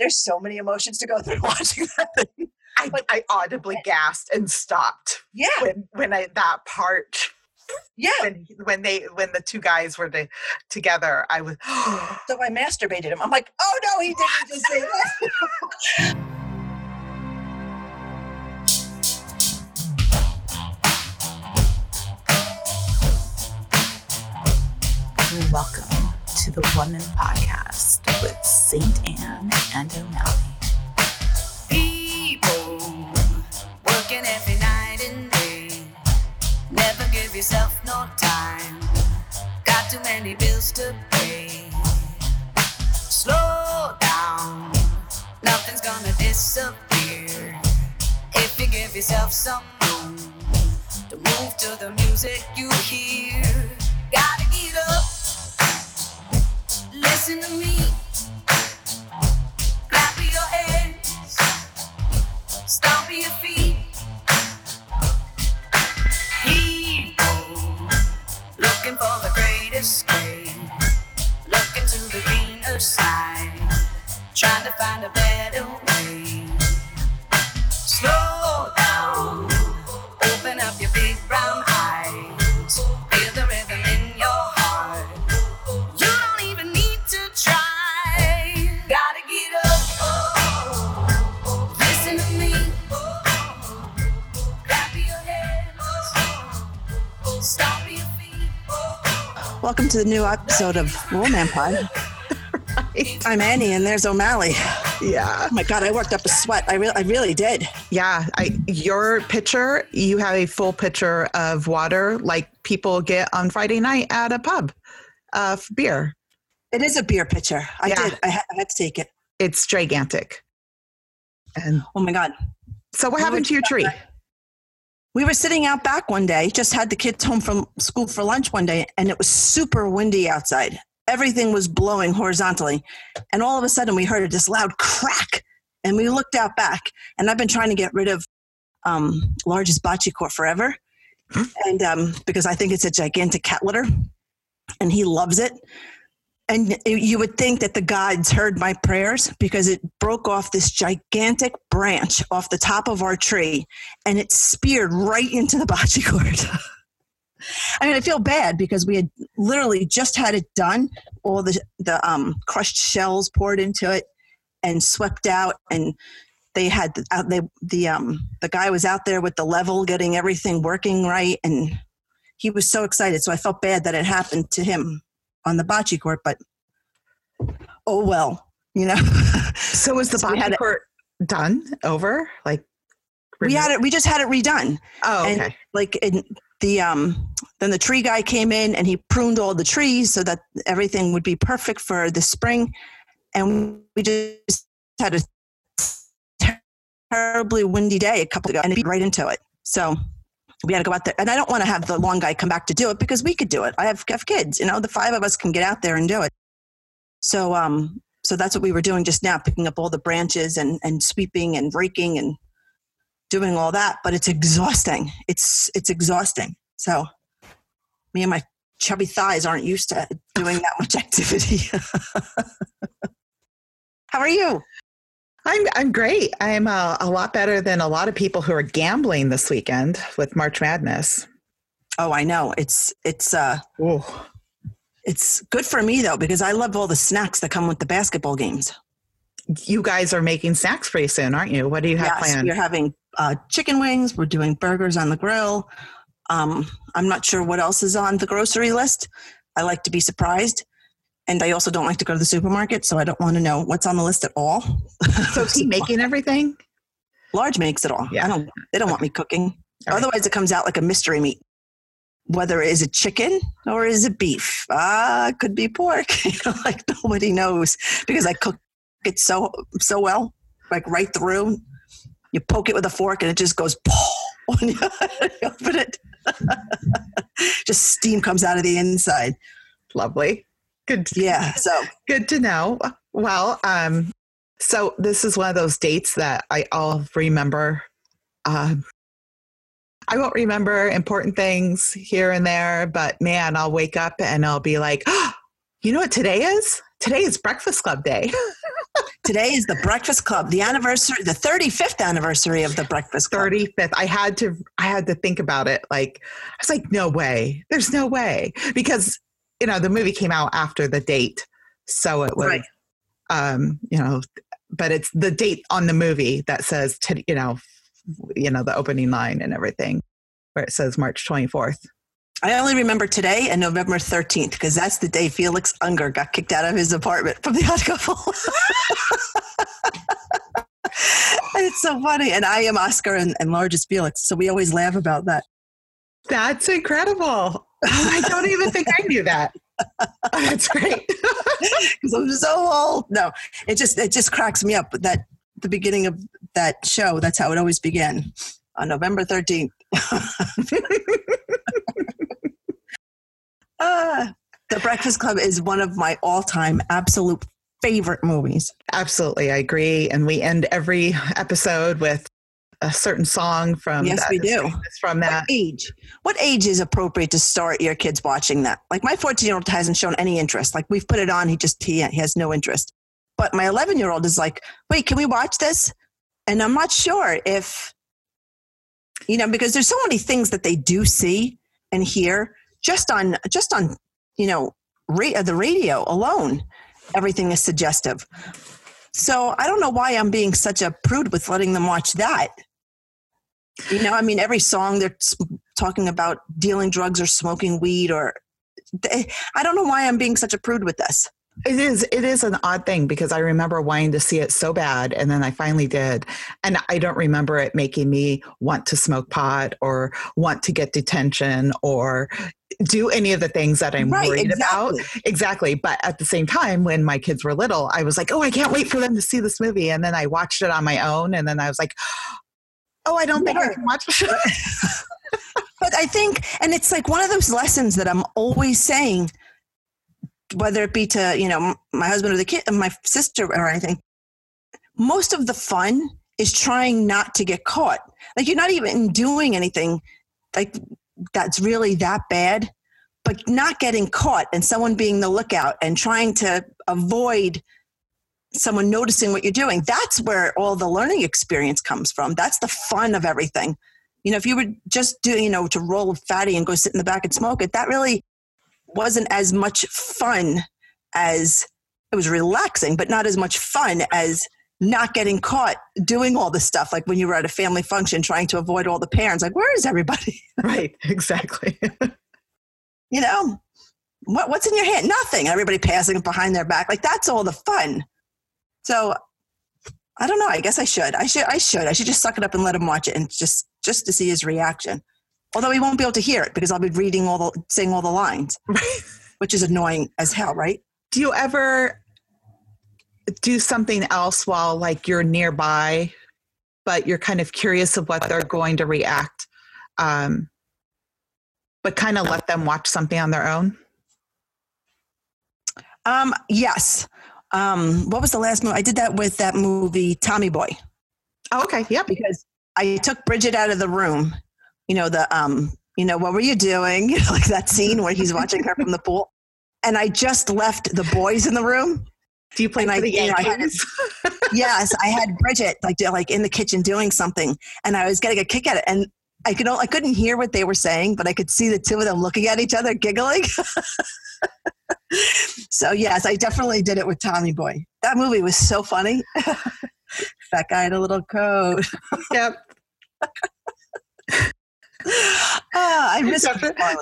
there's so many emotions to go through watching that thing. I, But- I audibly gasped and stopped Yeah, when when I that part yeah. when when they when the two guys were the, together. I was So I masturbated him. I'm like, oh no, he didn't just say that. Welcome to the Woman Podcast with Saint Anne and O'Malley. People working every night and day. Never give yourself no time. Got too many bills to pay. Slow down. Nothing's gonna disappear. If you give yourself some room to move to the music you hear. Gotta get up. Listen to me. Clap your hands. Your feet. People looking for the great escape. Looking to the greener side. Trying to find a better way. Welcome to the new episode of Woman Pod. I'm Annie, and there's O'Malley. yeah Oh my god, I worked up a sweat. I really, I really did. yeah. I your pitcher you have a full pitcher of water like people get on Friday night at a pub of beer. It is a beer pitcher. I Yeah. did. I had, I had to take it. It's gigantic. And Oh my god. so what We happened to your tree? We were sitting out back one day, just had the kids home from school for lunch one day, and it was super windy outside. Everything was blowing horizontally. And all of a sudden, we heard this loud crack. And we looked out back. And I've been trying to get rid of um, Large's bocce court forever. And um, because I think it's a gigantic cat litter, and he loves it. And you would think that the gods heard my prayers because it broke off this gigantic branch off the top of our tree and it speared right into the bocce court. I mean, I feel bad because we had literally just had it done, all the the um, crushed shells poured into it and swept out, and they had the, the um the guy was out there with the level, getting everything working right, and he was so excited. So I felt bad that it happened to him on the bocce court, but oh well, you know. So was the So bocce it- court done over? Like we had it. We just had it redone. Oh, and okay. like in the um then the tree guy came in and he pruned all the trees so that everything would be perfect for the spring and we just had a terribly windy day a couple ago and it beat right into it so we had to go out there. And i don't want to have the long guy come back to do it because we could do it. I have, have kids you know the five of us can get out there and do it. So um so that's what we were doing just now picking up all the branches and and sweeping and raking and doing all that but it's exhausting. It's it's exhausting. So me and my chubby thighs aren't used to doing that much activity. How are you I'm I'm great. I'm uh, a lot better than a lot of people who are gambling this weekend with March Madness. oh i know it's it's uh Oh, it's good for me though because i love all the snacks that come with the basketball games you guys are making snacks pretty soon, aren't you? What do you have yes planned? we're having uh, chicken wings we're doing burgers on the grill um, i'm not sure what else is on the grocery list i like to be surprised and i also don't like to go to the supermarket so i don't want to know what's on the list at all. So is he making everything? large makes it all. Yeah. i don't they don't want me cooking. All right. otherwise it comes out like a mystery meat. Whether is it chicken or is it beef? Ah it could be pork. You know, like nobody knows because i cook it so so well like right through. You poke it with a fork and it just goes when you open it. Just steam comes out of the inside. Lovely. Good. yeah so Good to know. Well, um, so this is one of those dates that I all remember. Um, I won't remember important things here and there, but man, I'll wake up and I'll be like, oh, you know what today is? Today is Breakfast Club Day. Today is the Breakfast Club, the anniversary, the 35th anniversary of the Breakfast Club. 35th. I had to I had to think about it. Like I was like, no way. There's no way. Because, you know, the movie came out after the date. So it was Right. um, you know, but it's the date on the movie that says to, you know, you know, the opening line and everything, where it says March 24th. I only remember today and November 13th because that's the day Felix Unger got kicked out of his apartment from the odd couple. it's so funny. And I am Oscar and, and Large is Felix. So we always laugh about that. That's incredible. I don't even think I knew that. That's great. Because I'm so old. No, it just it just cracks me up. But that the beginning of that show, that's how it always began. On November 13th. Ah, the Breakfast Club is one of my all-time absolute favorite movies. Absolutely, I agree. And we end every episode with a certain song from Yes, that- we do. It's from that. What age? What age is appropriate to start your kids watching that? Like my 14 year old hasn't shown any interest. Like we've put it on, he just he, he has no interest. But my 11 year old is like, wait, can we watch this? And I'm not sure if, you know, because there's so many things that they do see and hear just on just on you know ra- the radio alone. Everything is suggestive. So I don't know why I'm being such a prude with letting them watch that. You know, I mean, every song they're talking about dealing drugs or smoking weed, or they, I don't know why I'm being such a prude with this. It is. It is an odd thing because I remember wanting to see it so bad, and then I finally did, and I don't remember it making me want to smoke pot or want to get detention or do any of the things that I'm worried about. exactly. Exactly. But at the same time, when my kids were little, I was like, oh, I can't wait for them to see this movie. And then I watched it on my own. And then I was like, oh, I don't think I can watch. But I think, and it's like one of those lessons that I'm always saying, whether it be to you know my husband or the kid, my sister or anything. Most of the fun is trying not to get caught. Like you're not even doing anything like that's really that bad, but not getting caught and someone being the lookout and trying to avoid someone noticing what you're doing. That's where all the learning experience comes from. That's the fun of everything. You know, if you were just doing, you know, to roll a fatty and go sit in the back and smoke it, that really wasn't as much fun as it was relaxing, but not as much fun as not getting caught doing all this stuff. Like when you were at a family function trying to avoid all the parents, like, where is everybody? right. Exactly. You know, what, what's in your hand? Nothing. Everybody passing it behind their back. Like that's all the fun. So I don't know. I guess I should. I should. I should. I should just suck it up and let him watch it, and just just to see his reaction. Although he won't be able to hear it because I'll be reading all the saying all the lines, which is annoying as hell, right? do you ever do something else while like you're nearby, but you're kind of curious of what they're going to react? Um, but kind of let them watch something on their own. Um, yes. Um, what was the last movie? I did that with that movie Tommy Boy. Oh, okay. Yep. because I took Bridget out of the room. You know the um, you know what were you doing? like that scene where he's watching her from the pool, and I just left the boys in the room. Do you play And for I- the you know, I had Yes, I had Bridget like like in the kitchen doing something, and I was getting a kick at it, and I could I couldn't hear what they were saying, but I could see the two of them looking at each other, giggling. so yes, I definitely did it with Tommy Boy. That movie was so funny. that guy in a little coat. yep. Ah, I miss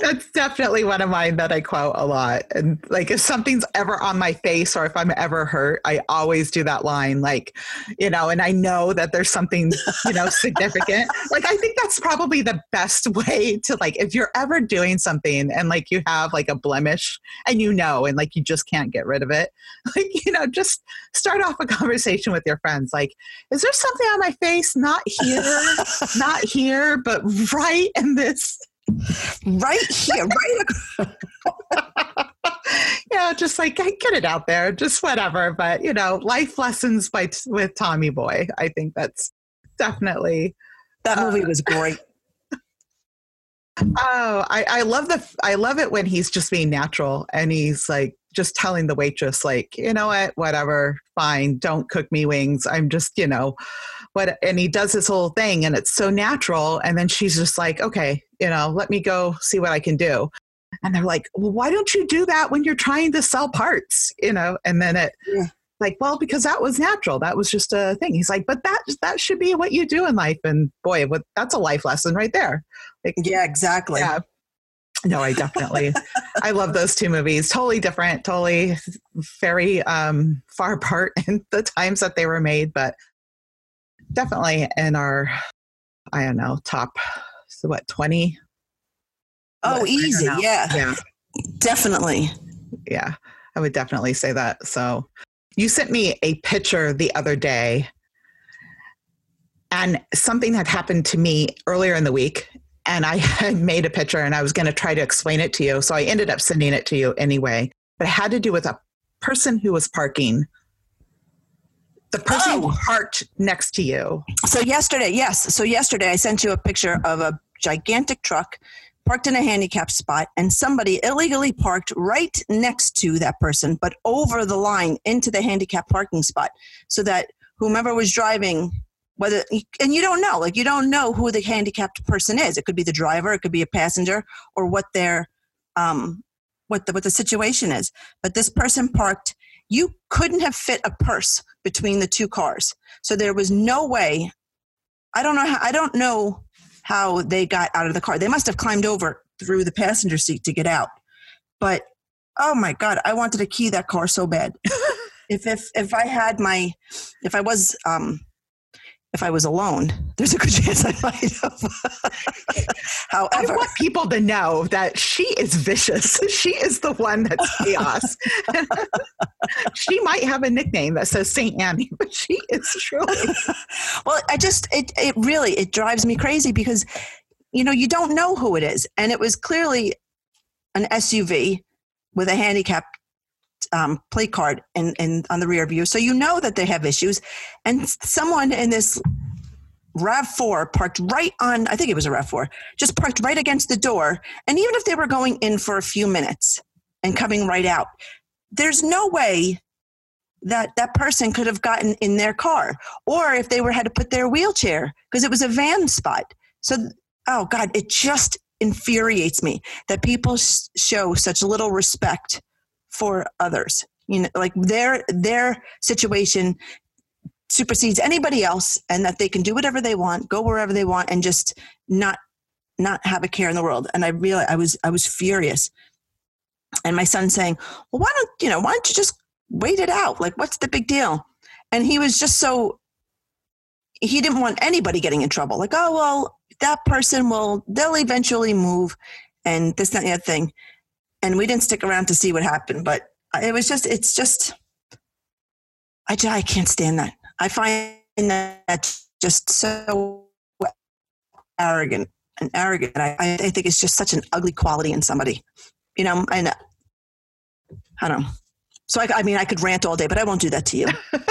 That's definitely one of mine that I quote a lot. And like if something's ever on my face or if I'm ever hurt, I always do that line, like, you know, and I know that there's something, you know, significant. Like I think that's probably the best way to like if you're ever doing something and like you have like a blemish and you know and like you just can't get rid of it, like, you know, just start off a conversation with your friends. Like, is there something on my face? Not here, not here, but right in this right here, right. know, just like get it out there, just whatever. But you know, life lessons by with Tommy Boy. I think that's definitely. That uh, movie was great. Oh, I, I love the I love it when he's just being natural and he's like just telling the waitress like you know what whatever fine don't cook me wings i'm just you know what and he does this whole thing and it's so natural. And then she's just like okay you know let me go see what i can do. And they're like well why don't you do that when you're trying to sell parts you know? And then it Yeah. like well because that was natural. That was just a thing. He's like but that that should be what you do in life. And boy what that's a life lesson right there. Like, Yeah, exactly. yeah. No i definitely i love those two movies. Totally different totally very um far apart in the times that they were made but definitely in our i don't know top so what 20 Oh, don't easy. Yeah, yeah definitely. yeah i would definitely say that so you sent me a picture the other day and something had happened to me earlier in the week and i had made a picture and i was going to try to explain it to you so i ended up sending it to you anyway but it had to do with a person who was parking the person who Oh. parked next to you So yesterday, yes. So yesterday, I sent you a picture of a gigantic truck parked in a handicap spot, and somebody illegally parked right next to that person, but over the line into the handicap parking spot, so that whomever was driving, whether and you don't know, like you don't know who the handicapped person is. It could be the driver, it could be a passenger, or what their um, what the what the situation is. But this person parked. You couldn't have fit a purse between the two cars. So there was no way. I don't know how I don't know how they got out of the car. They must have climbed over through the passenger seat to get out. But oh my god, I wanted to key that car so bad. if if if I had my if I was um if I was alone, there's a good chance I might have. I However, want people to know that she is vicious. She is the one that's chaos. she might have a nickname that says Saint Annie, but she is truly. well i just it, it really it drives me crazy because you know you don't know who it is and it was clearly an suv with a handicap um, plate card in, in on the rear view. So you know that they have issues. And someone in this rav4 parked right on i think it was a rav4 just parked right against the door. And even if they were going in for a few minutes and coming right out there's no way that that person could have gotten in their car or if they were had to put their wheelchair because it was a van spot. So oh god it just infuriates me that people show such little respect for others. You know like their their situation supersedes anybody else and that they can do whatever they want go wherever they want and just not not have a care in the world. And i really i was i was furious. And my son saying well why don't you know why don't you just wait it out? Like what's the big deal? And he was just so he didn't want anybody getting in trouble. Like oh well that person will they'll eventually move and this and the other thing and we didn't stick around to see what happened but it was just it's just i, I can't stand that. I find that just so arrogant and arrogant. I, I think it's just such an ugly quality in somebody you know and i don't know. So I, I mean i could rant all day but i won't do that to you.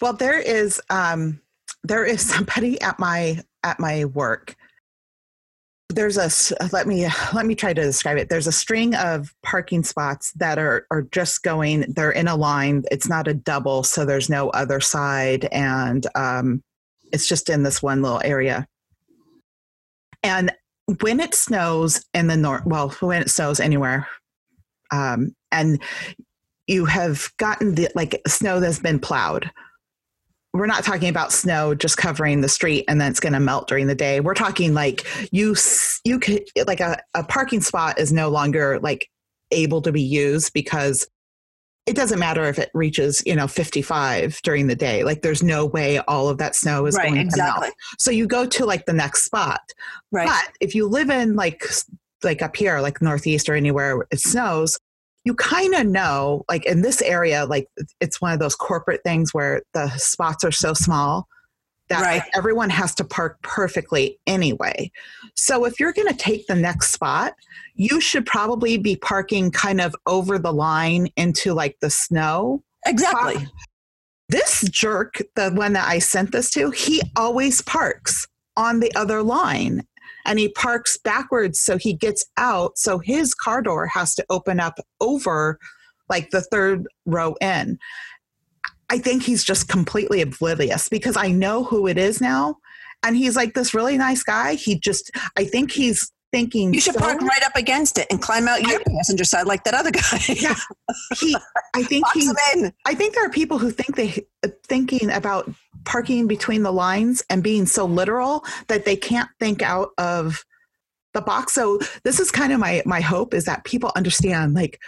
Well, there is um, there is somebody at my at my work. There's a let me let me try to describe it. There's a string of parking spots that are are just going. They're in a line. It's not a double, so there's no other side, and um, it's just in this one little area. And when it snows in the north, well, when it snows anywhere, um, and you have gotten the like snow that's been plowed. We're not talking about snow just covering the street and then it's going to melt during the day. We're talking like you you could like a, a parking spot is no longer like able to be used because it doesn't matter if it reaches you know 55 during the day. Like there's no way all of that snow is right going to exactly. Melt so you go to like the next spot. Right. But if you live in like like up here, like northeast or anywhere it snows, you kind of know, like in this area, like it's one of those corporate things where the spots are so small that Right. everyone has to park perfectly anyway. So if you're going to take the next spot, you should probably be parking kind of over the line into like the snow. exactly uh, This jerk, the one that I sent this to, he always parks on the other line. And he parks backwards so he gets out. So his car door has to open up over like the third row in. I think he's just completely oblivious because i know who it is now. And he's like this really nice guy. He just i think he's thinking You should so- park right up against it and climb out your passenger side like that other guy. yeah he i think Box he. I think there are people who think they uh, thinking about parking between the lines and being so literal that they can't think out of the box. So this is kind of my my hope is that people understand like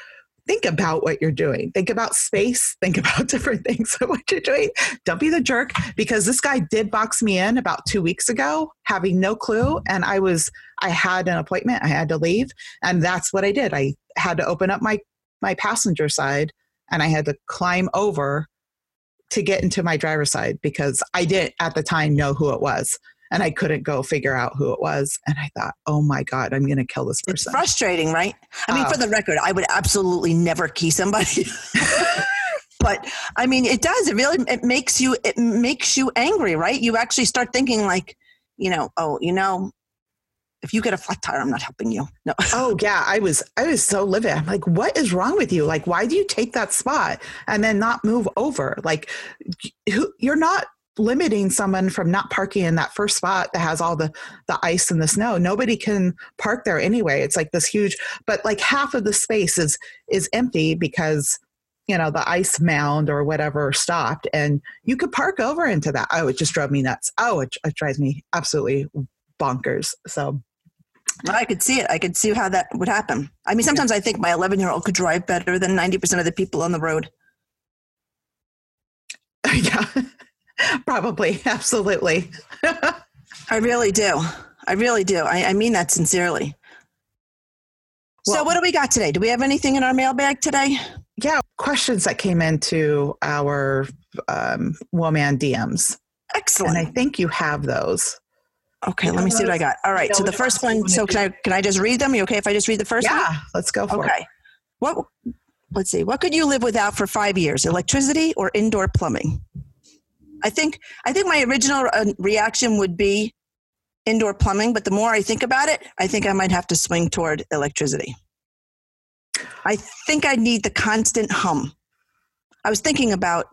think about what you're doing. Think about space, think about different things of what you're doing. Don't be the jerk because this guy did box me in about 2 weeks ago having no clue and I was I had an appointment, I had to leave and that's what I did. I had to open up my my passenger side and I had to climb over to get into my driver's side because I didn't at the time know who it was and I couldn't go figure out who it was. And I thought, oh my God, I'm going to kill this person. It's frustrating, right? I mean, Oh. for the record, I would absolutely never key somebody. but I mean, it does. It really it makes you it makes you angry, right? You actually start thinking like, you know, oh, you know, if you get a flat tire, I'm not helping you. No. oh yeah, I was I was so livid. I'm like, what is wrong with you? Like, why do you take that spot and then not move over? Like, who, you're not limiting someone from not parking in that first spot that has all the the ice and the snow. Nobody can park there anyway. It's like this huge, but like half of the space is is empty because you know the ice mound or whatever stopped, and you could park over into that. Oh, it just drove me nuts. Oh, it, it drives me absolutely bonkers. So I could see it. I could see how that would happen. I mean, sometimes I think my 11 year old could drive better than 90% of the people on the road. yeah, probably, absolutely. I really do. I really do. I, I mean that sincerely. so, what do we got today? Do we have anything in our mailbag today? yeah, questions that came into our um, woman DMs, Excellent. and I think you have those. Okay, let me see what I got. All right. So the first one. So do. can I can I just read them? Are you okay if I just read the first yeah, let's go one? for it. Okay. What? Let's see. What could you live without for five years? Electricity or indoor plumbing? I think I think my original uh, reaction would be indoor plumbing, but the more I think about it, I think I might have to swing toward electricity. I think I need the constant hum. I was thinking about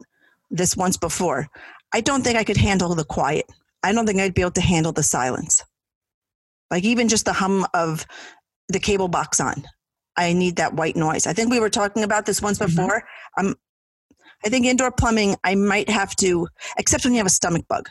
this once before. I don't think I could handle the quiet. I don't think I'd be able to handle the silence. Like even just the hum of the cable box on. I need that white noise. I think we were talking about this once Mhm. before. Um, I think indoor plumbing, I might have to, except when you have a stomach bug.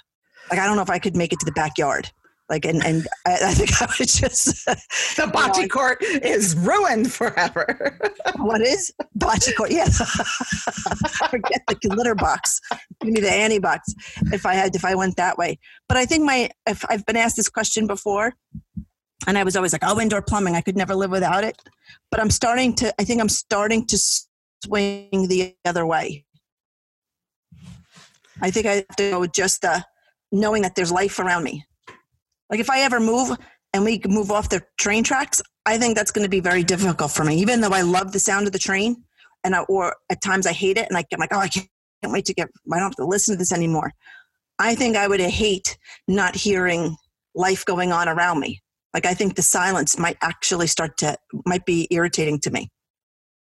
Like I don't know if I could make it to the backyard. Like and and I, I think I would just The bocce court is ruined forever. what is bocce court? Yeah, forget the litter box. Give me the Annie box if I had if I went that way. But I think my if I've been asked this question before, and I was always like, oh, indoor plumbing, I could never live without it. But I'm starting to. I think I'm starting to swing the other way. I think I have to go with just the knowing that there's life around me. Like if I ever move and we move off the train tracks, I think that's going to be very difficult for me. Even though I love the sound of the train, and I, or at times I hate it, and I get like, oh, I can't, can't wait to get. I don't have to listen to this anymore. I think I would hate not hearing life going on around me. Like I think the silence might actually start to might be irritating to me.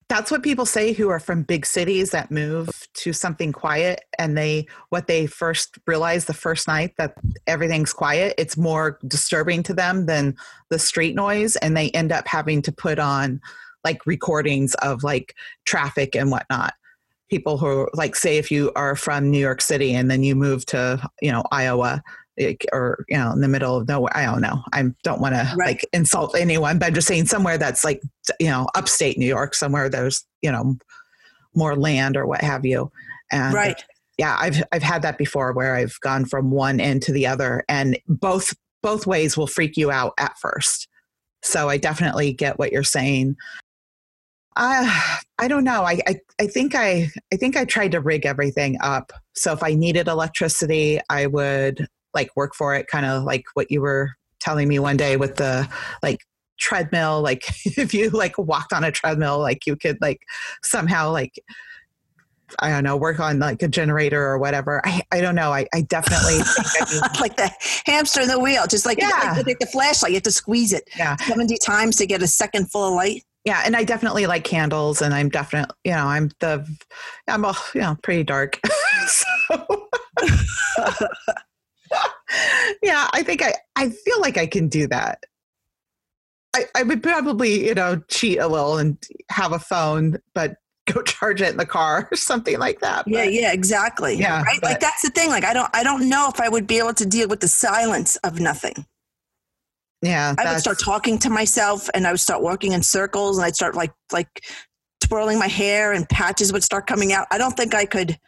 That's what people say who are from big cities that move to something quiet and they what they first realize the first night that everything's quiet, it's more disturbing to them than the street noise and they end up having to put on like recordings of like traffic and whatnot. People who like say if you are from New York City and then you move to, you know, Iowa, or you know in the middle of nowhere i don't know i don't want to like insult anyone but i'm just saying somewhere that's like you know upstate new york somewhere there's you know more land or what have you and right. yeah i've i've had that before where i've gone from one end to the other and both both ways will freak you out at first so i definitely get what you're saying I I don't know. I, I I think I I think I tried to rig everything up. So if I needed electricity, I would like work for it, kind of like what you were telling me one day with the like treadmill. Like if you like walked on a treadmill, like you could like somehow like I don't know, work on like a generator or whatever. I, I don't know. I, I definitely think I need, like the hamster in the wheel, just like, Yeah. like, the flashlight, you have to squeeze it yeah. 70 times to get a second full of light. Yeah. And I definitely like candles and I'm definitely, you know, I'm the, I'm, a, you know, pretty dark. so, yeah, I think I, I feel like I can do that. I, I would probably, you know, cheat a little and have a phone, but go charge it in the car or something like that. Yeah, But- yeah, exactly. Yeah, right. but- like that's the thing. Like I don't, I don't know if I would be able to deal with the silence of nothing. yeah. I would start talking to myself, and I would start walking in circles, and I'd start like like twirling my hair, and patches would start coming out. I don't think I could.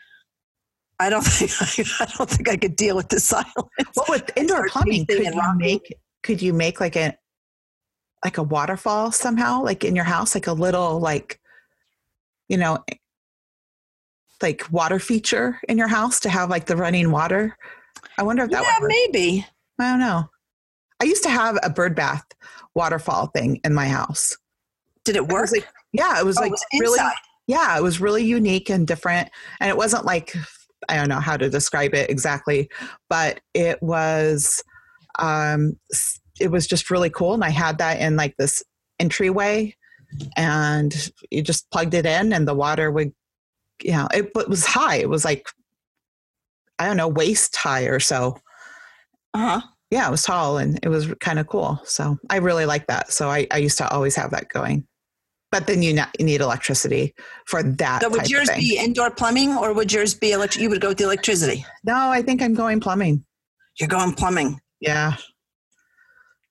I don't think I don't think I could deal with the silence. Well, with indoor plumbing, could you make could you make like a like a waterfall somehow, like in your house, like a little like you know like water feature in your house to have like the running water? I wonder if that yeah, maybe. I don't know. I used to have a bird bath waterfall thing in my house. Did it work? like- Yeah, it was Oh, like it was really inside. yeah, it was really unique and different. And it wasn't like, I don't know how to describe it exactly, but it was, um, it was just really cool. And I had that in like this entryway and you just plugged it in and the water would, you know, it, it was high. It was like, I don't know, waist high or so. Uh huh. Yeah, it was tall and it was kind of cool. So I really like that. So I, I used to always have that going. But then you, need electricity for that. So would yours be indoor plumbing, or would yours be electric? You would go with the electricity. No, I think I'm going plumbing. You're going plumbing. Yeah.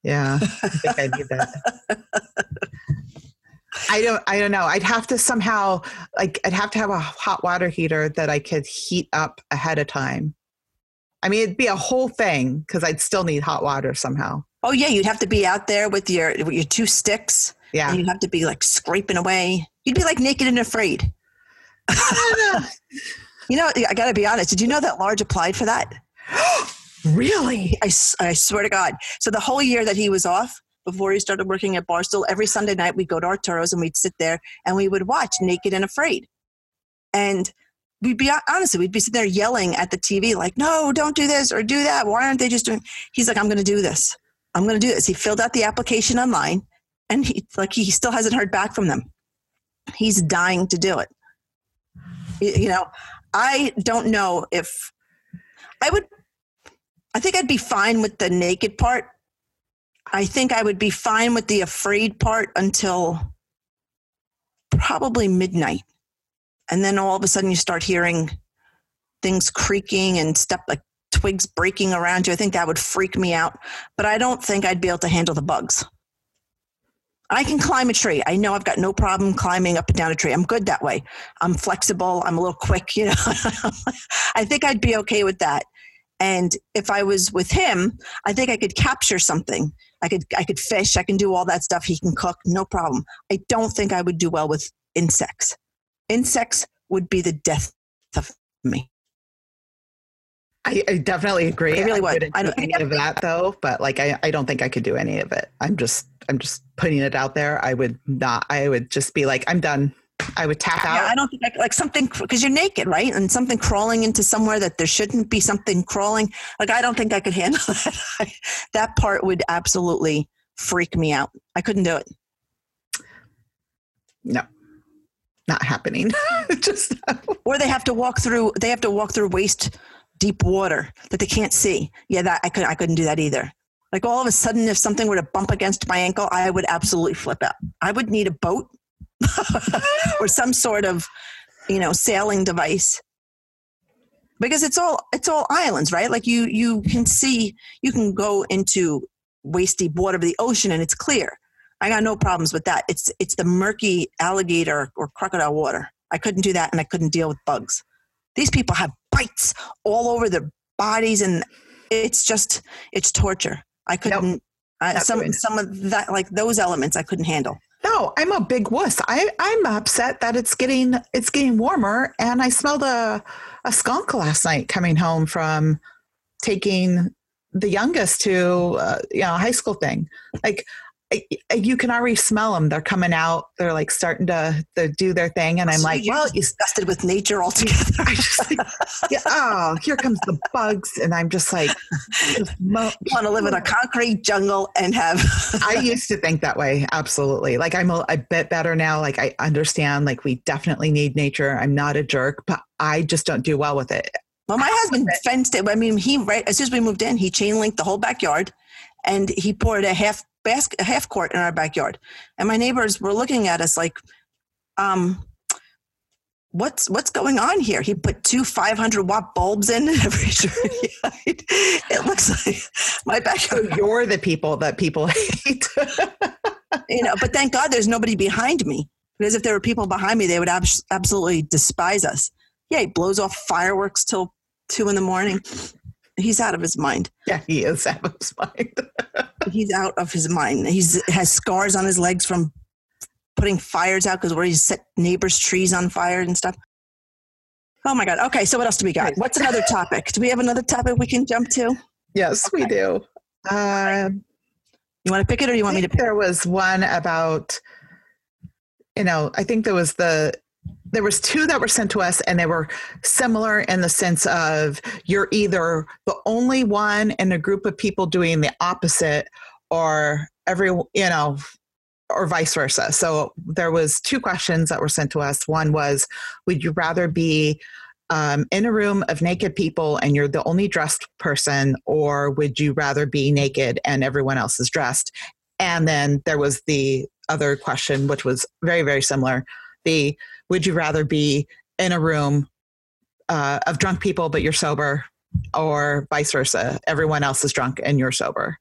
Yeah. I think I need that. I don't I don't know. I'd have to somehow like I'd have to have a hot water heater that I could heat up ahead of time. I mean it'd be a whole thing because I'd still need hot water somehow. Oh yeah, you'd have to be out there with your with your two sticks, Yeah. and you'd have to be like scraping away. You'd be like naked and afraid. You know, I got to be honest. Did you know that Large applied for that? really? I swear to God. So the whole year that he was off, before he started working at Barstool, every Sunday night we'd go to Arturo's and we'd sit there and we would watch Naked and Afraid. And we'd be honestly, we'd be sitting there yelling at the TV, like, no, don't do this or do that. Why aren't they just doing? He's like, I'm going to do this. I'm going to do this. He filled out the application online and he like he still hasn't heard back from them. He's dying to do it. You know, I don't know if I would I think I'd be fine with the naked part. I think I would be fine with the afraid part until probably midnight. And then all of a sudden you start hearing things creaking and stuff like twigs breaking around you. I think that would freak me out. But I don't think I'd be able to handle the bugs. I can climb a tree. I know I've got no problem climbing up and down a tree. I'm good that way. I'm flexible. I'm a little quick, you know. I think I'd be okay with that. And if I was with him, I think I could capture something. I could I could fish. I can do all that stuff. He can cook, no problem. I don't think I would do well with insects. Insects would be the death of me. I, I definitely agree. I really would. wouldn't I do don't- any of that though, but like I, I don't think I could do any of it. I'm just I'm just putting it out there. I would not I would just be like, I'm done. I would tap out. Yeah. I don't think I like something because you're naked, right? And something crawling into somewhere that there shouldn't be something crawling. Like I don't think I could handle that. that part would absolutely freak me out. I couldn't do it. no. Not happening. just Or they have to walk through. They have to walk through waist deep water that they can't see. Yeah, that I could. I couldn't do that either. Like all of a sudden, if something were to bump against my ankle, I would absolutely flip out. I would need a boat or some sort of, you know, sailing device. Because it's all it's all islands, right? Like you you can see you can go into waist deep water of the ocean and it's clear. I got no problems with that. It's it's the murky alligator or crocodile water. I couldn't do that and I couldn't deal with bugs. These people have bites all over their bodies and it's just it's torture. I couldn't I, Not some good. some of that like those elements I couldn't handle. No, I'm a big wuss. I, I'm upset that it's getting it's getting warmer, and I smelled a a skunk last night coming home from taking the youngest to uh, you know a high school thing. Like you can already smell them. They're coming out. They're like starting to, to do their thing. And I'm So like, well, you disgusted with nature altogether. I just like, yeah, oh, here comes the bugs. And I'm just like, just mo- You want to live in a concrete jungle and have. I used to think that way. Absolutely. Like I'm a, a bit better now. Like I understand, like we definitely need nature. I'm not a jerk, but I just don't do well with it. Well, my husband fenced it. I mean, he right as soon as we moved in, he chain linked the whole backyard, and he poured a half basket, a half court in our backyard. And my neighbors were looking at us like, um, "What's what's going on here?" He put two 500 watt bulbs in every tree. it looks like my So backyard, you're the people that people hate. you know. But thank God there's nobody behind me because if there were people behind me, they would abs- absolutely despise us. Yeah, he blows off fireworks till two in the morning. He's out of his mind. yeah, he is out of his mind. he's out of his mind. He's has scars on his legs from putting fires out because where he set neighbors' trees on fire and stuff. Oh my god. Okay, so what else do we got? What's another topic? Do we have another topic we can jump to? yes, we do. Um, You want to pick it or you want me to pick? there was one about you know i think there was the there was two that were sent to us and they were similar in the sense of you're either the only one in a group of people doing the opposite or every you know or vice versa. So there was two questions that were sent to us. One was would you rather be um, in a room of naked people and you're the only dressed person or would you rather be naked and everyone else is dressed? And then there was the other question, which was very, very similar. The would you rather be in a room uh, of drunk people, but you're sober, or vice versa? Everyone else is drunk and you're sober.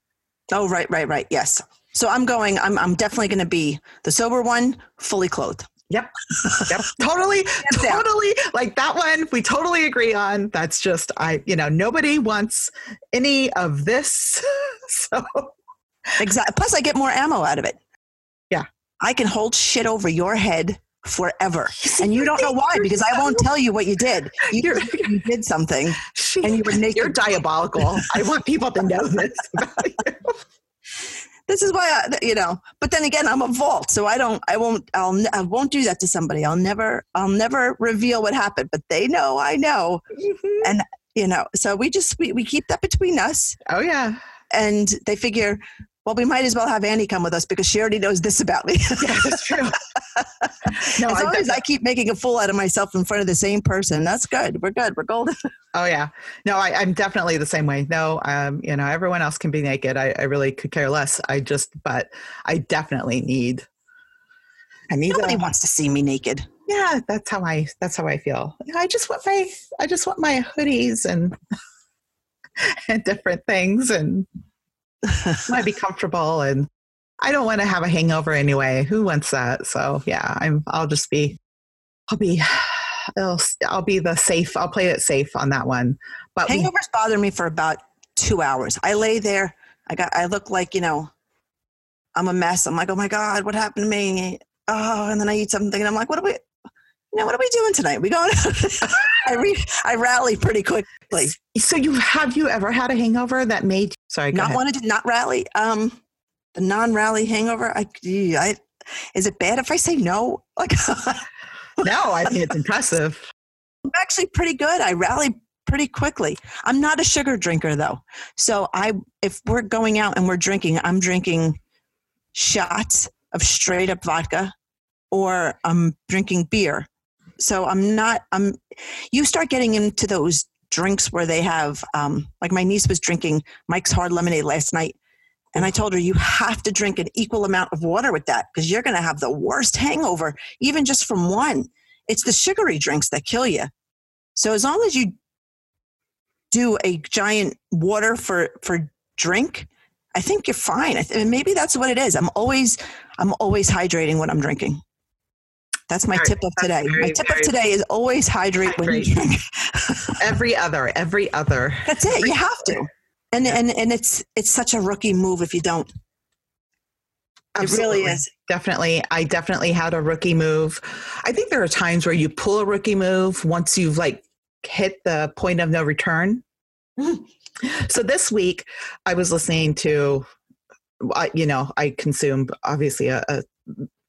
Oh, right, right, right. Yes. So I'm going. I'm. I'm definitely going to be the sober one, fully clothed. Yep. Yep. totally. totally. Like that one, we totally agree on. That's just, I, you know, nobody wants any of this. So, Exactly. Plus, I get more ammo out of it. Yeah. I can hold shit over your head forever, and you don't know why because I won't tell you what you did. You, You're- did something. she, And you were naked. you're diabolical. I want people to know this you. this is why I, you know but then again i'm a vault so i don't i won't i'll i won't do that to somebody i'll never i'll never reveal what happened but they know i know mm-hmm. And you know so we just we, we keep that between us Oh, yeah. and they figure well we might as well have annie come with us because she already knows this about me Yeah, that's true. no, as I long as i keep making a fool out of myself in front of the same person that's good we're good we're golden Oh yeah, no, I, I'm definitely the same way. No, um, you know, everyone else can be naked. I, I really could care less. I just, but I definitely need. I need. nobody a- wants to see me naked yeah, that's how I. That's how I feel. I just want my. I just want my hoodies and and different things, and to be comfortable. And I don't want to have a hangover anyway. Who wants that? So yeah, I'm. I'll just be. I'll be. I'll, I'll be the safe. I'll play it safe on that one. But we- hangovers bother me for about two hours i lay there i got i look like you know i'm a mess i'm like oh my god what happened to me oh and then i eat something and i'm like what are we know what are we doing tonight we going i re, i rally pretty quickly So you have you ever had a hangover that made sorry go not ahead. wanted to not rally um the non-rally hangover i, I is it bad if i say no like no I think it's impressive I'm actually pretty good. I rally pretty quickly. I'm not a sugar drinker though. So I if we're going out and we're drinking, I'm drinking shots of straight up vodka or I'm drinking beer. So I'm not I'm you start getting into those drinks where they have um like my niece was drinking Mike's hard lemonade last night and I told her you have to drink an equal amount of water with that because you're going to have the worst hangover even just from one. It's the sugary drinks that kill you. So as long as you do a giant water for for drink, I think you're fine. I th- and maybe that's what it is. I'm always I'm always hydrating when I'm drinking. That's my Very- tip of today. my tip very- of today is always hydrate when you Hydrate. drink. every other every other That's it. You have to. And and and it's it's such a rookie move if you don't. It really is. definitely i definitely had a rookie move i think there are times where you pull a rookie move once you've like hit the point of no return Mhm. so this week i was listening to I, you know, I consume obviously a, a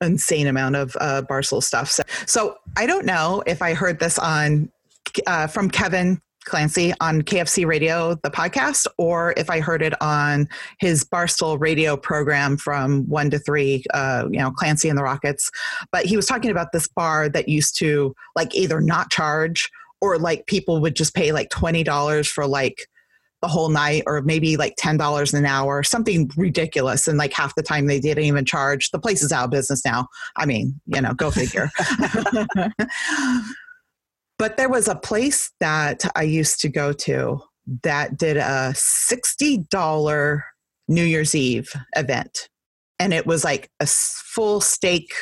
insane amount of uh, Barstool stuff. So, so I don't know if I heard this on uh, from Kevin Clancy on KFC Radio, the podcast, or if I heard it on his Barstool Radio program from one to three, uh, you know, Clancy and the Rockets. But he was talking about this bar that used to like either not charge or like people would just pay like twenty dollars for like the whole night or maybe like $10 an hour, something ridiculous. And like half the time they didn't even charge. The place is out of business now. I mean, you know, go figure. but there was a place that I used to go to that did a $60 New Year's Eve event. And it was like a full steak,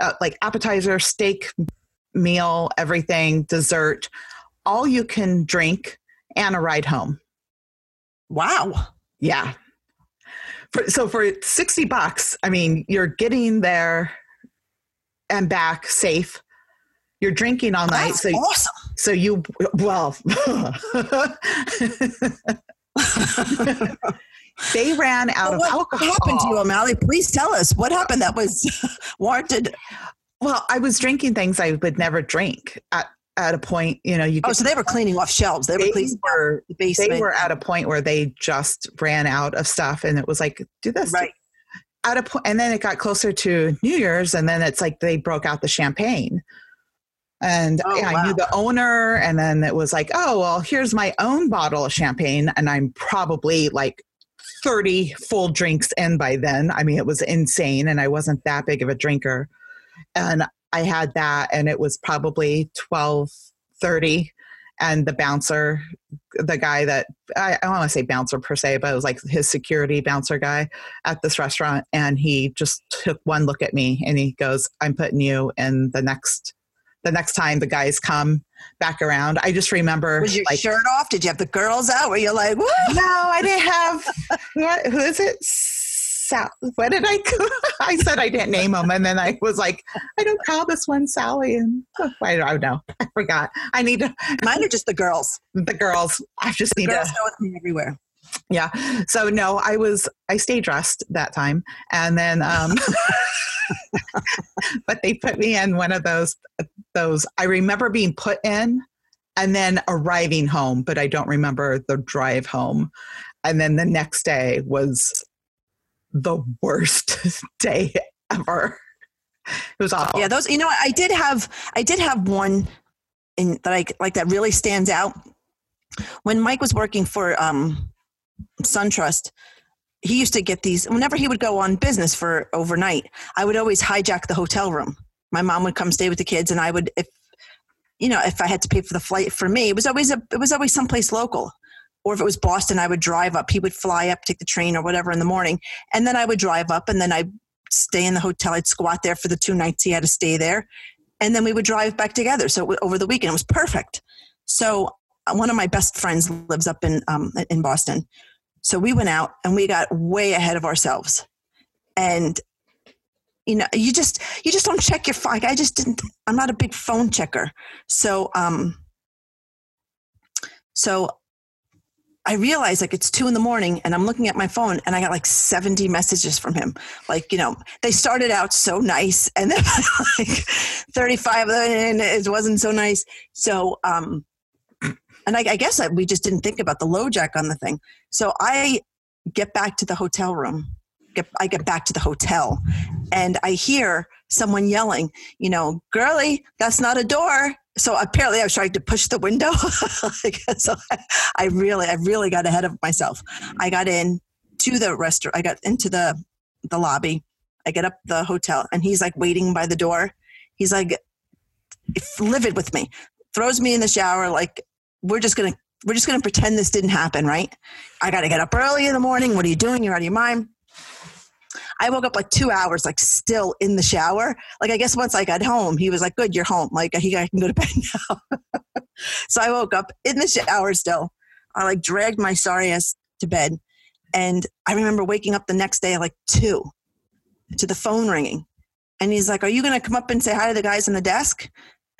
uh, like appetizer, steak meal, everything, dessert, all you can drink, and a ride home. Wow. Yeah. For, so for 60 bucks, I mean, you're getting there and back safe. You're drinking all night. That's so, awesome. so you, well, they ran out But of what, alcohol. what happened to you, O'Malley? Please tell us what happened that was warranted. Well, I was drinking things I would never drink at, at a point, you know, you Oh, so they were cleaning off shelves. They were cleaning were the basement. they were at a point where they just ran out of stuff and it was like do this right. at a point and then it got closer to new year's and then it's like they broke out the champagne and Oh, yeah, i knew the owner and then it was like oh well here's my own bottle of champagne and i'm probably like 30 full drinks in by then i mean it was insane and i wasn't that big of a drinker and i had that and it was probably 1230 and the bouncer the guy that I, I don't want to say bouncer per se, but it was like his security bouncer guy at this restaurant. And he just took one look at me and he goes, I'm putting you in the next the next time the guys come back around. I just remember Was your like shirt off? Did you have the girls out? Were you like, Woo! no, I didn't have what, who is it? Sal, what did I I said I didn't name him and then I was like, I don't call this one Sally and I don't know. I forgot. I need to, Mine are just the girls. the girls. I just need Girls to go with me everywhere. yeah so no i was i stayed dressed that time and then um but they put me in one of those those i remember being put in and then arriving home but i don't remember the drive home and then the next day was the worst day ever it was awful Yeah, those. You know. I did have. I did have one in that I like that really stands out. When Mike was working for um, SunTrust, he used to get these. Whenever he would go on business for overnight, I would always hijack the hotel room. My mom would come stay with the kids, and I would, if you know, if I had to pay for the flight for me, it was always a. It was always someplace local. Or if it was Boston, I would drive up. He would fly up, take the train or whatever in the morning, and then I would drive up, and then I'd stay in the hotel. I'd squat there for the two nights he had to stay there. And then we would drive back together. So over the weekend, it was perfect. So uh, one of my best friends lives up in, um, in Boston. So we went out and we got way ahead of ourselves. And, you know, you just, you just don't check your phone. I just didn't, I'm not a big phone checker. So, um, so I realized like it's two in the morning and I'm looking at my phone and I got like 70 messages from him. Like, you know, they started out so nice and then like 35 and it wasn't so nice. So, um, and I, I guess I, we just didn't think about the LoJack on the thing. So I get back to the hotel room. Get, I get back to the hotel and I hear someone yelling, you know, girly, that's not a door. So apparently I was trying to push the window. So I, I really, I really got ahead of myself. I got in to the restaurant. I got into the, the lobby. I get up the hotel and he's like waiting by the door. He's like livid with me, throws me in the shower. Like we're just to, we're just to pretend this didn't happen. Right. I got to get up early in the morning. What are you doing? You're out of your mind. I woke up like two hours, like still in the shower. Like I guess once I got home, he was like, "Good, you're home. Like he I can go to bed now." so I woke up in the shower still. I like dragged my sorry ass to bed, and I remember waking up the next day like two, to the phone ringing, and he's like, "Are you gonna come up and say hi to the guys on the desk?"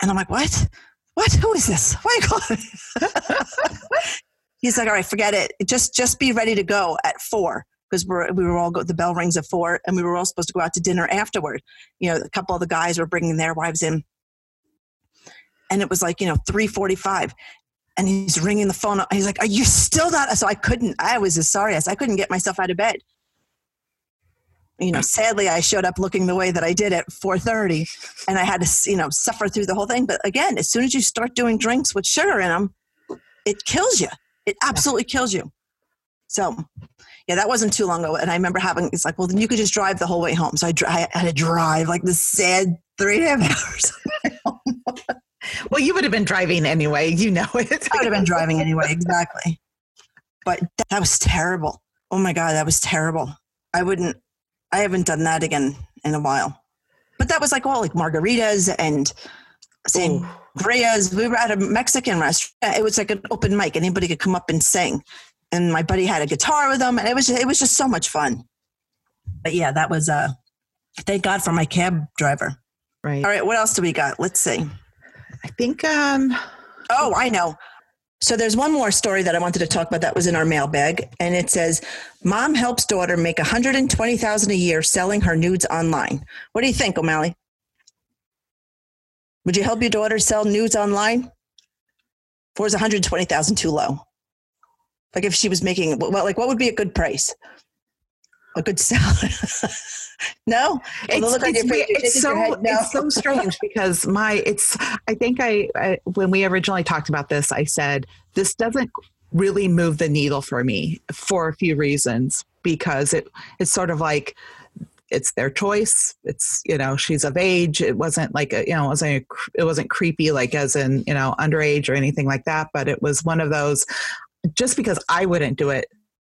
And I'm like, "What? What? Who is this? Why are you calling?" he's like, "All right, forget it. Just just be ready to go at four because we're, were all go, the bell rings at four and we were all supposed to go out to dinner afterward. You know, a couple of the guys were bringing their wives in. And it was like, you know, 345 and he's ringing the phone. He's like, are you still not? So I couldn't, I was as sorry as I couldn't get myself out of bed. You know, sadly I showed up looking the way that I did at 430 and I had to, you know, suffer through the whole thing. But again, as soon as you start doing drinks with sugar in them, it kills you. It absolutely kills you. So, yeah, that wasn't too long ago. And I remember having, it's like, well, then you could just drive the whole way home. So I, I had to drive like the sad three and a half hours. well, you would have been driving anyway. You know it. I would have been driving anyway. Exactly. But that was terrible. Oh my God, that was terrible. I wouldn't, I haven't done that again in a while. But that was like all like margaritas and sangrias. We were at a Mexican restaurant. It was like an open mic. Anybody could come up and sing and my buddy had a guitar with him and it was it was just so much fun. But yeah that was uh thank god for my cab driver. Right. All right what else do we got? Let's see. I think um oh i know. So there's one more story that i wanted to talk about that was in our mailbag and it says mom helps daughter make 120000 a year selling her nudes online. What do you think o'malley? Would you help your daughter sell nudes online? Or is 120000 too low like if she was making well, like what would be a good price? A good salad? no, it's, it's, it's so no. it's so strange because my it's. I think I, I when we originally talked about this, I said this doesn't really move the needle for me for a few reasons because it it's sort of like it's their choice it's you know she's of age it wasn't like a, you know it wasn't a, it wasn't creepy like as in you know underage or anything like that but it was one of those just because I wouldn't do it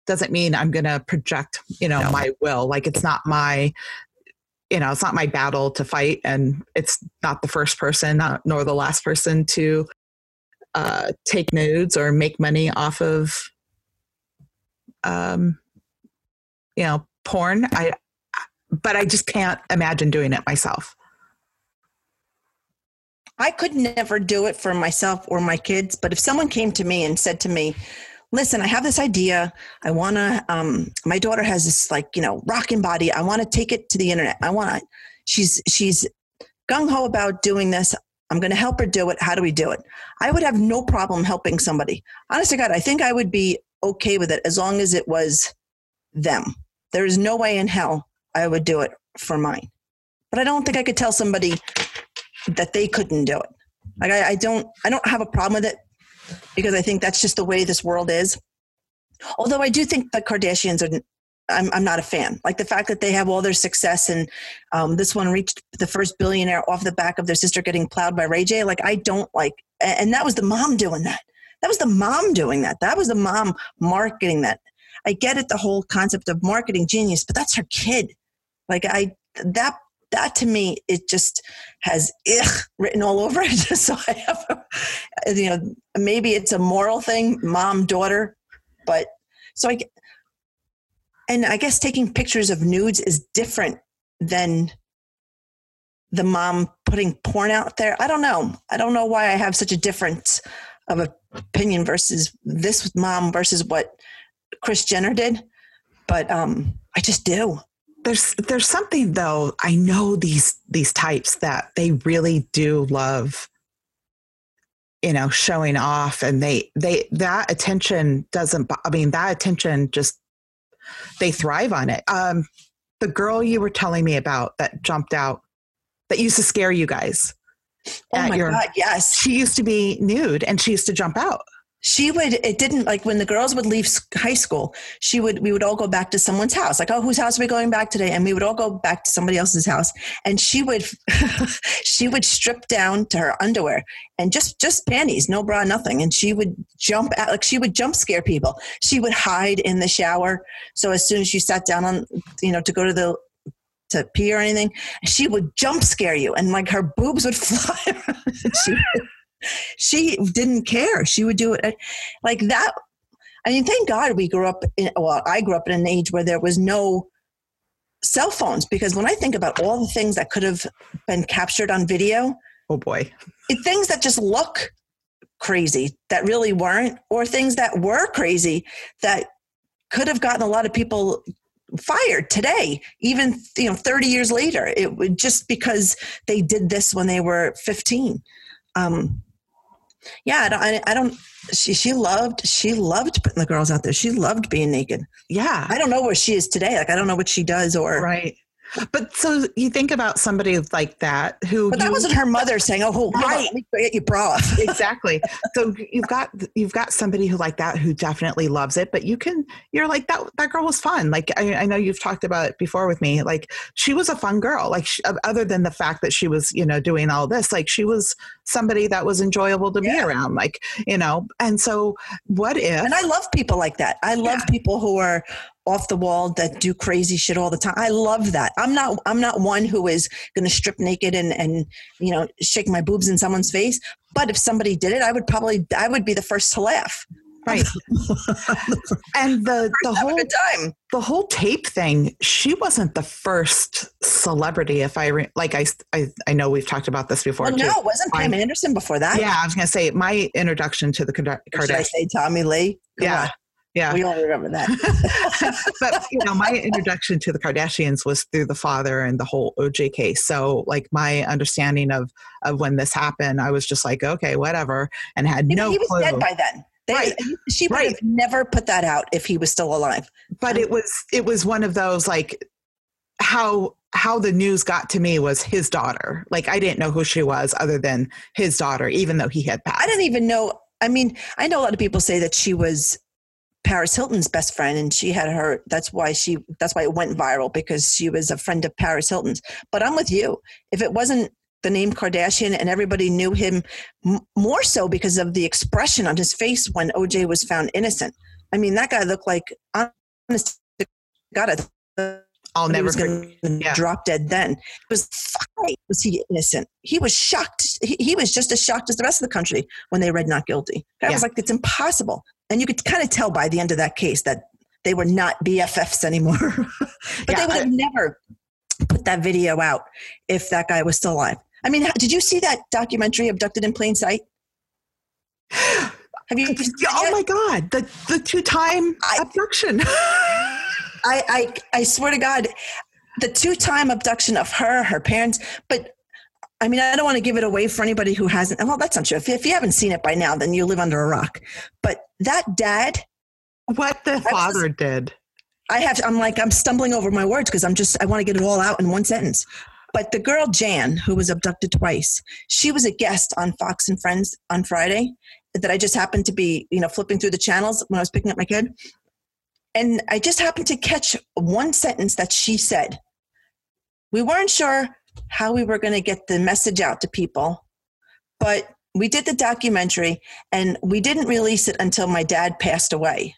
doesn't mean I'm going to project, you know, no. my will. Like it's not my, you know, it's not my battle to fight, and it's not the first person, not, nor the last person to uh, take nudes or make money off of, um, you know, porn. I, but I just can't imagine doing it myself. I could never do it for myself or my kids, but if someone came to me and said to me, listen, I have this idea. I want to, um, my daughter has this like, you know, rocking body. I want to take it to the internet. I want to, she's, she's gung ho about doing this. I'm going to help her do it. How do we do it? I would have no problem helping somebody. Honestly, God, I think I would be okay with it as long as it was them. There is no way in hell I would do it for mine. But I don't think I could tell somebody that they couldn't do it. Like I, I don't I don't have a problem with it because I think that's just the way this world is. Although I do think the Kardashians are I'm, I'm not a fan. Like the fact that they have all their success and um, this one reached the first billionaire off the back of their sister getting plowed by Ray J. Like I don't like, and that was the mom doing that. That was the mom doing that. That was the mom marketing that. I get it, the whole concept of marketing genius, but that's her kid. Like I, that that to me it just has ugh written all over it. So i have a, you know maybe it's a moral thing mom daughter but so i and i guess taking pictures of nudes is different than the mom putting porn out there. I don't know. I don't know why i have such a difference of opinion versus this mom versus what kris jenner did but um i just do there's there's something though i know these these types that they really do love you know showing off and they they that attention doesn't i mean that attention just they thrive on it. Um the girl you were telling me about that jumped out that used to scare you guys oh my your, god yes. she used to be nude and she used to jump out she would it didn't like when the girls would leave high school she would we would all go back to someone's house. Like oh whose house are we going back today? And we would all go back to somebody else's house. And she would she would strip down to her underwear and just just panties no bra nothing. And she would jump out like she would jump scare people. She would hide in the shower. So as soon as you sat down on you know to go to the to pee or anything she would jump scare you and like her boobs would fly she she didn't care. She would do it like that. I mean, thank God we grew up in, well, I grew up in an age where there was no cell phones because when I think about all the things that could have been captured on video, oh boy, it, things that just look crazy that really weren't, or things that were crazy that could have gotten a lot of people fired today, even you know 30 years later. It would just because they did this when they were 15. Um, yeah, I don't, I, I don't. She she loved she loved putting the girls out there. She loved being naked. Yeah. I don't know where she is today. Like I don't know what she does or. Right. But so you think about somebody like that who But that you- wasn't her mother saying, "Oh, on, Right. let me get your bra off." exactly. So you've got you've got somebody who like that who definitely loves it, but you can you're like that that girl was fun. Like I, I know you've talked about it before with me. Like she was a fun girl. Like she, other than the fact that she was you know doing all this, like she was somebody that was enjoyable to be around. Like you know, and so what if? And I love people like that. I love people who are off the wall that do crazy shit all the time. I love that. I'm not I'm not one who is going to strip naked and and you know shake my boobs in someone's face. But if somebody did it, I would probably I would be the first to laugh. right. and the the whole time. the whole tape thing she wasn't the first celebrity if i re- like I, I i know we've talked about this before Well, too no, wasn't Pam Anderson before that? yeah i was gonna say my introduction to the Kard- Or Should I say Tommy Lee? Come yeah on. Yeah We all remember that. but you know my introduction to the kardashians was through the father and the whole oj case so like my understanding of of when this happened i was just like okay whatever and had no he was clue dead by then. They, Right. She would Right. have never put that out if he was still alive. but it was it was one of those like how how the news got to me was his daughter like i didn't know who she was other than his daughter even though he had passed I didn't even know. I mean, I know a lot of people say that she was Paris Hilton's best friend, and she had her. That's why she. That's why it went viral because she was a friend of Paris Hilton's. But I'm with you. If it wasn't the name Kardashian and everybody knew him m- more so because of the expression on his face when OJ was found innocent. I mean, that guy looked like honest. to God, i'll never was going to yeah. drop dead then. It was why was he innocent? He was shocked. He, he was just as shocked as the rest of the country when they read not guilty. I was like, it's impossible. And you could kind of tell by the end of that case that they were not BFFs anymore. but Yeah, they would have never put that video out if that guy was still alive. I mean, did you see that documentary, Abducted in Plain Sight? Have you? oh my god the the two-time I- abduction I, I I swear to God, the two time abduction of her, her parents, but I mean, I don't want to give it away for anybody who hasn't. Well, that's not true. If, if you haven't seen it by now, then you live under a rock. But that dad, what the father did I have, I'm like, I'm stumbling over my words because I'm just, I want to get it all out in one sentence. But the girl, Jan, who was abducted twice, she was a guest on Fox and Friends on Friday that I just happened to be, you know, flipping through the channels when I was picking up my kid. And I just happened to catch one sentence that she said. We weren't sure how we were going to get the message out to people, but we did the documentary and we didn't release it until my dad passed away.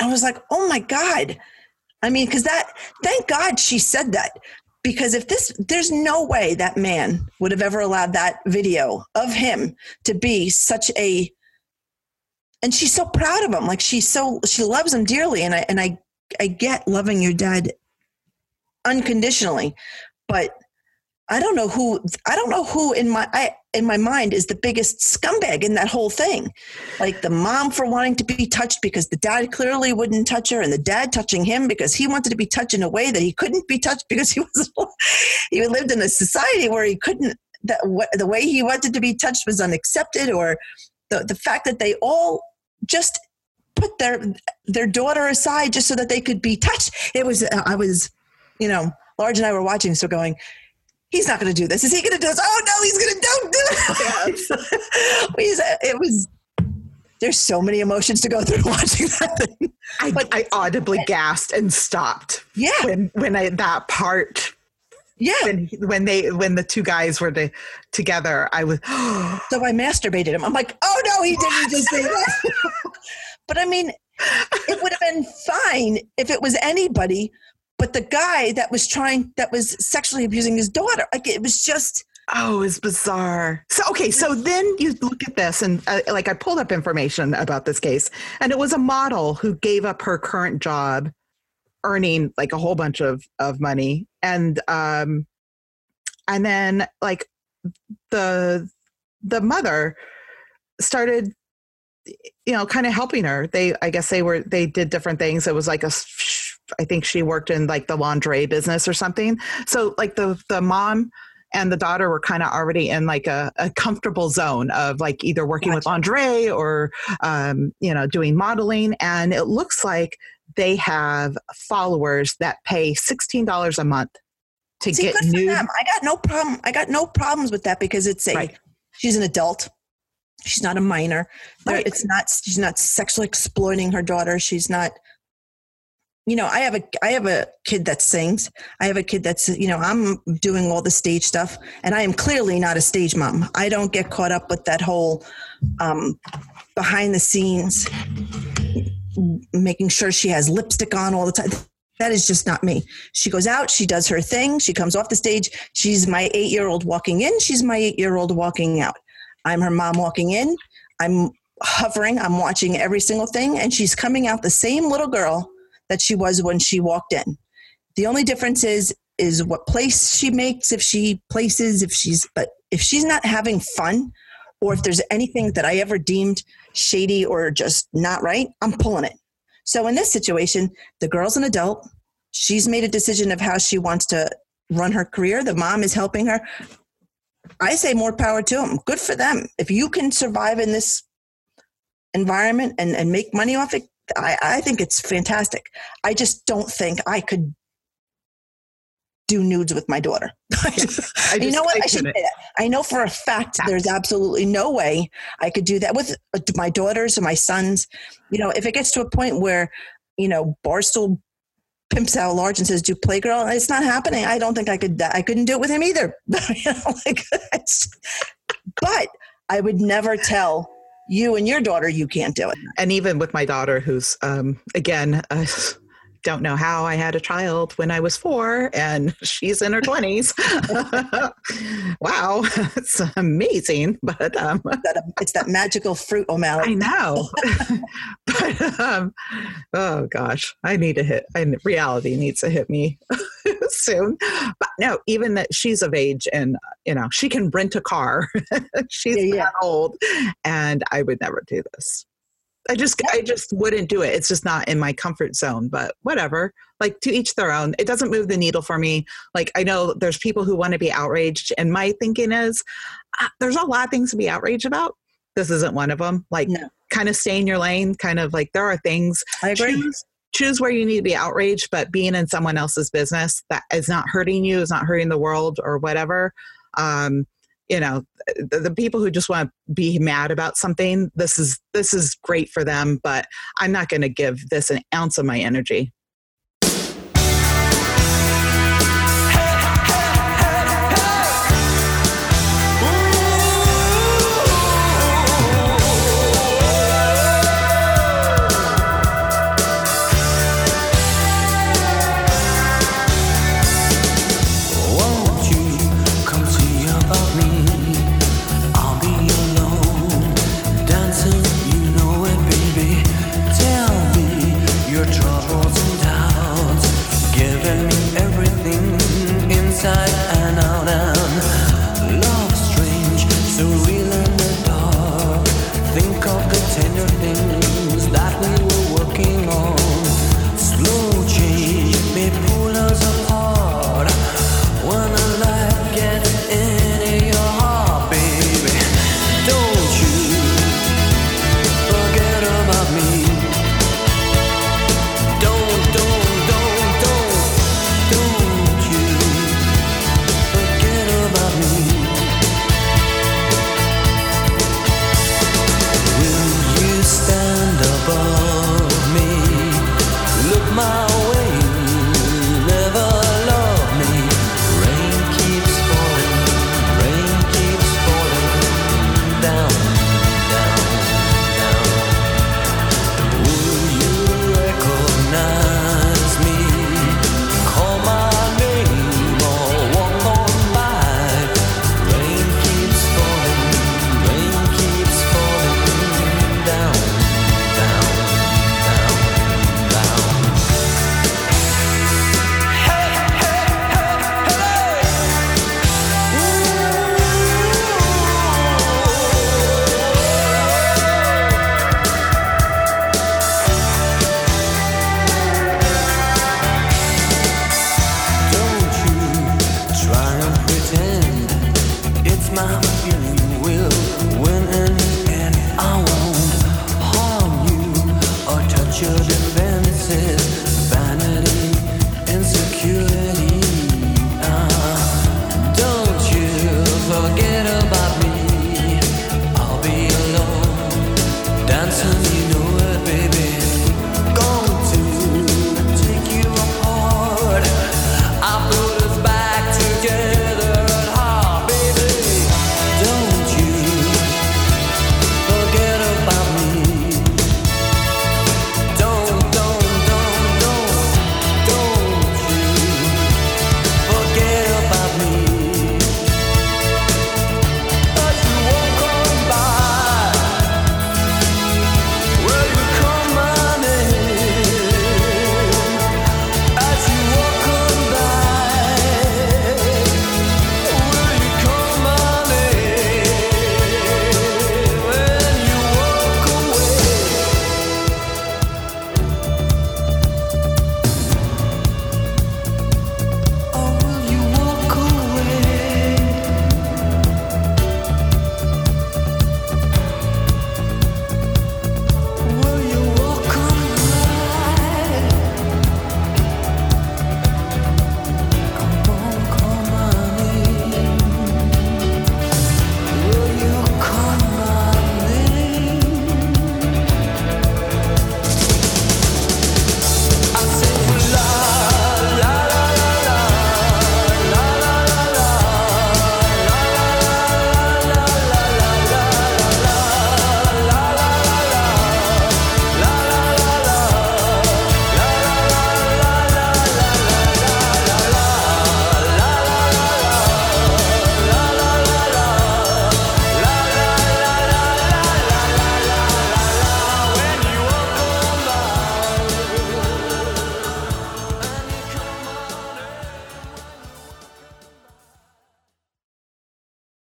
I was like, oh my God. I mean, because that, thank God she said that. Because if this, there's no way that man would have ever allowed that video of him to be such a, and she's so proud of him. Like she's so, she loves him dearly. And I, and I, I get loving your dad unconditionally, but I don't know who, I don't know who in my, I, in my mind is the biggest scumbag in that whole thing like the mom for wanting to be touched because the dad clearly wouldn't touch her and the dad touching him because he wanted to be touched in a way that he couldn't be touched because he was he lived in a society where he couldn't that what the way he wanted to be touched was unaccepted or the the fact that they all just put their their daughter aside just so that they could be touched it was i was you know large and i were watching so going he's not going to do this. Is he going to do this? Oh no, he's going to don't do it. It was. There's so many emotions to go through watching that thing. I, But- I audibly gasped and stopped Yeah, when when I, that part yeah. when when they when the two guys were to, together I was So I masturbated him. I'm like, oh no, he didn't just say that. but I mean, it would have been fine if it was anybody, but the guy that was trying, that was sexually abusing his daughter. Like it was just. oh it's bizarre so okay so then you look at this and uh, like I pulled up information about this case and it was a model who gave up her current job earning like a whole bunch of of money and um and then like the the mother started you know kind of helping her they i guess they were they did different things it was like a i think she worked in like the lingerie business or something. So like the the mom and the daughter were kind of already in like a, a, comfortable zone of like either working gotcha. with lingerie or um, you know doing modeling and it looks like they have followers that pay $16 a month to See, get new i got no problem i got no problems with that because it's a right. she's an adult. She's not a minor. Right. it's not she's not sexually exploiting her daughter. She's not you know i have a i have a kid that sings. I have a kid that's you know i'm doing all the stage stuff and i am clearly not a stage mom. I don't get caught up with that whole um, behind the scenes making sure she has lipstick on all the time that is just not me. She goes out, she does her thing, she comes off the stage. She's my eight year old walking in, she's my eight year old walking out. I'm her mom walking in. I'm hovering, I'm watching every single thing, and she's coming out the same little girl that she was when she walked in. The only difference is is what place she makes if she places if she's but if she's not having fun or if there's anything that I ever deemed shady or just not right, I'm pulling it. So in this situation, the girl's an adult. She's made a decision of how she wants to run her career. The mom is helping her. I say more power to them. Good for them. If you can survive in this environment and, and make money off it, I, I think it's fantastic. I just don't think I could do nudes with my daughter. you know what? I should say that. I know for a fact there's absolutely no way I could do that with uh, my daughters or my sons. You know, if it gets to a point where, you know, Barstool pimps out large and says, "Do playgirl," it's not happening. I don't think I could. I couldn't do it with him either. you know, like, but I would never tell you and your daughter you can't do it. And even with my daughter, who's um, again. Uh, don't know how I had a child when I was four and she's in her 20s. wow, it's amazing. But um, it's that magical fruit, O'Malley. I know. but um, oh gosh, I need to hit, I, reality needs to hit me soon. But no, even that she's of age and, you know, she can rent a car. she's yeah, yeah. old and I would never do this. I just I just wouldn't do it. It's just not in my comfort zone, but whatever. Like to each their own. It doesn't move the needle for me. Like I know there's people who want to be outraged and my thinking is uh, there's a lot of things to be outraged about. This isn't one of them. Like no. kind of stay in your lane, kind of like there are things I agree. Choose, choose where you need to be outraged, but being in someone else's business that is not hurting you, is not hurting the world or whatever. Um, you know the, the, people who just want to be mad about something this is this is great for them but i'm not going to give this an ounce of my energy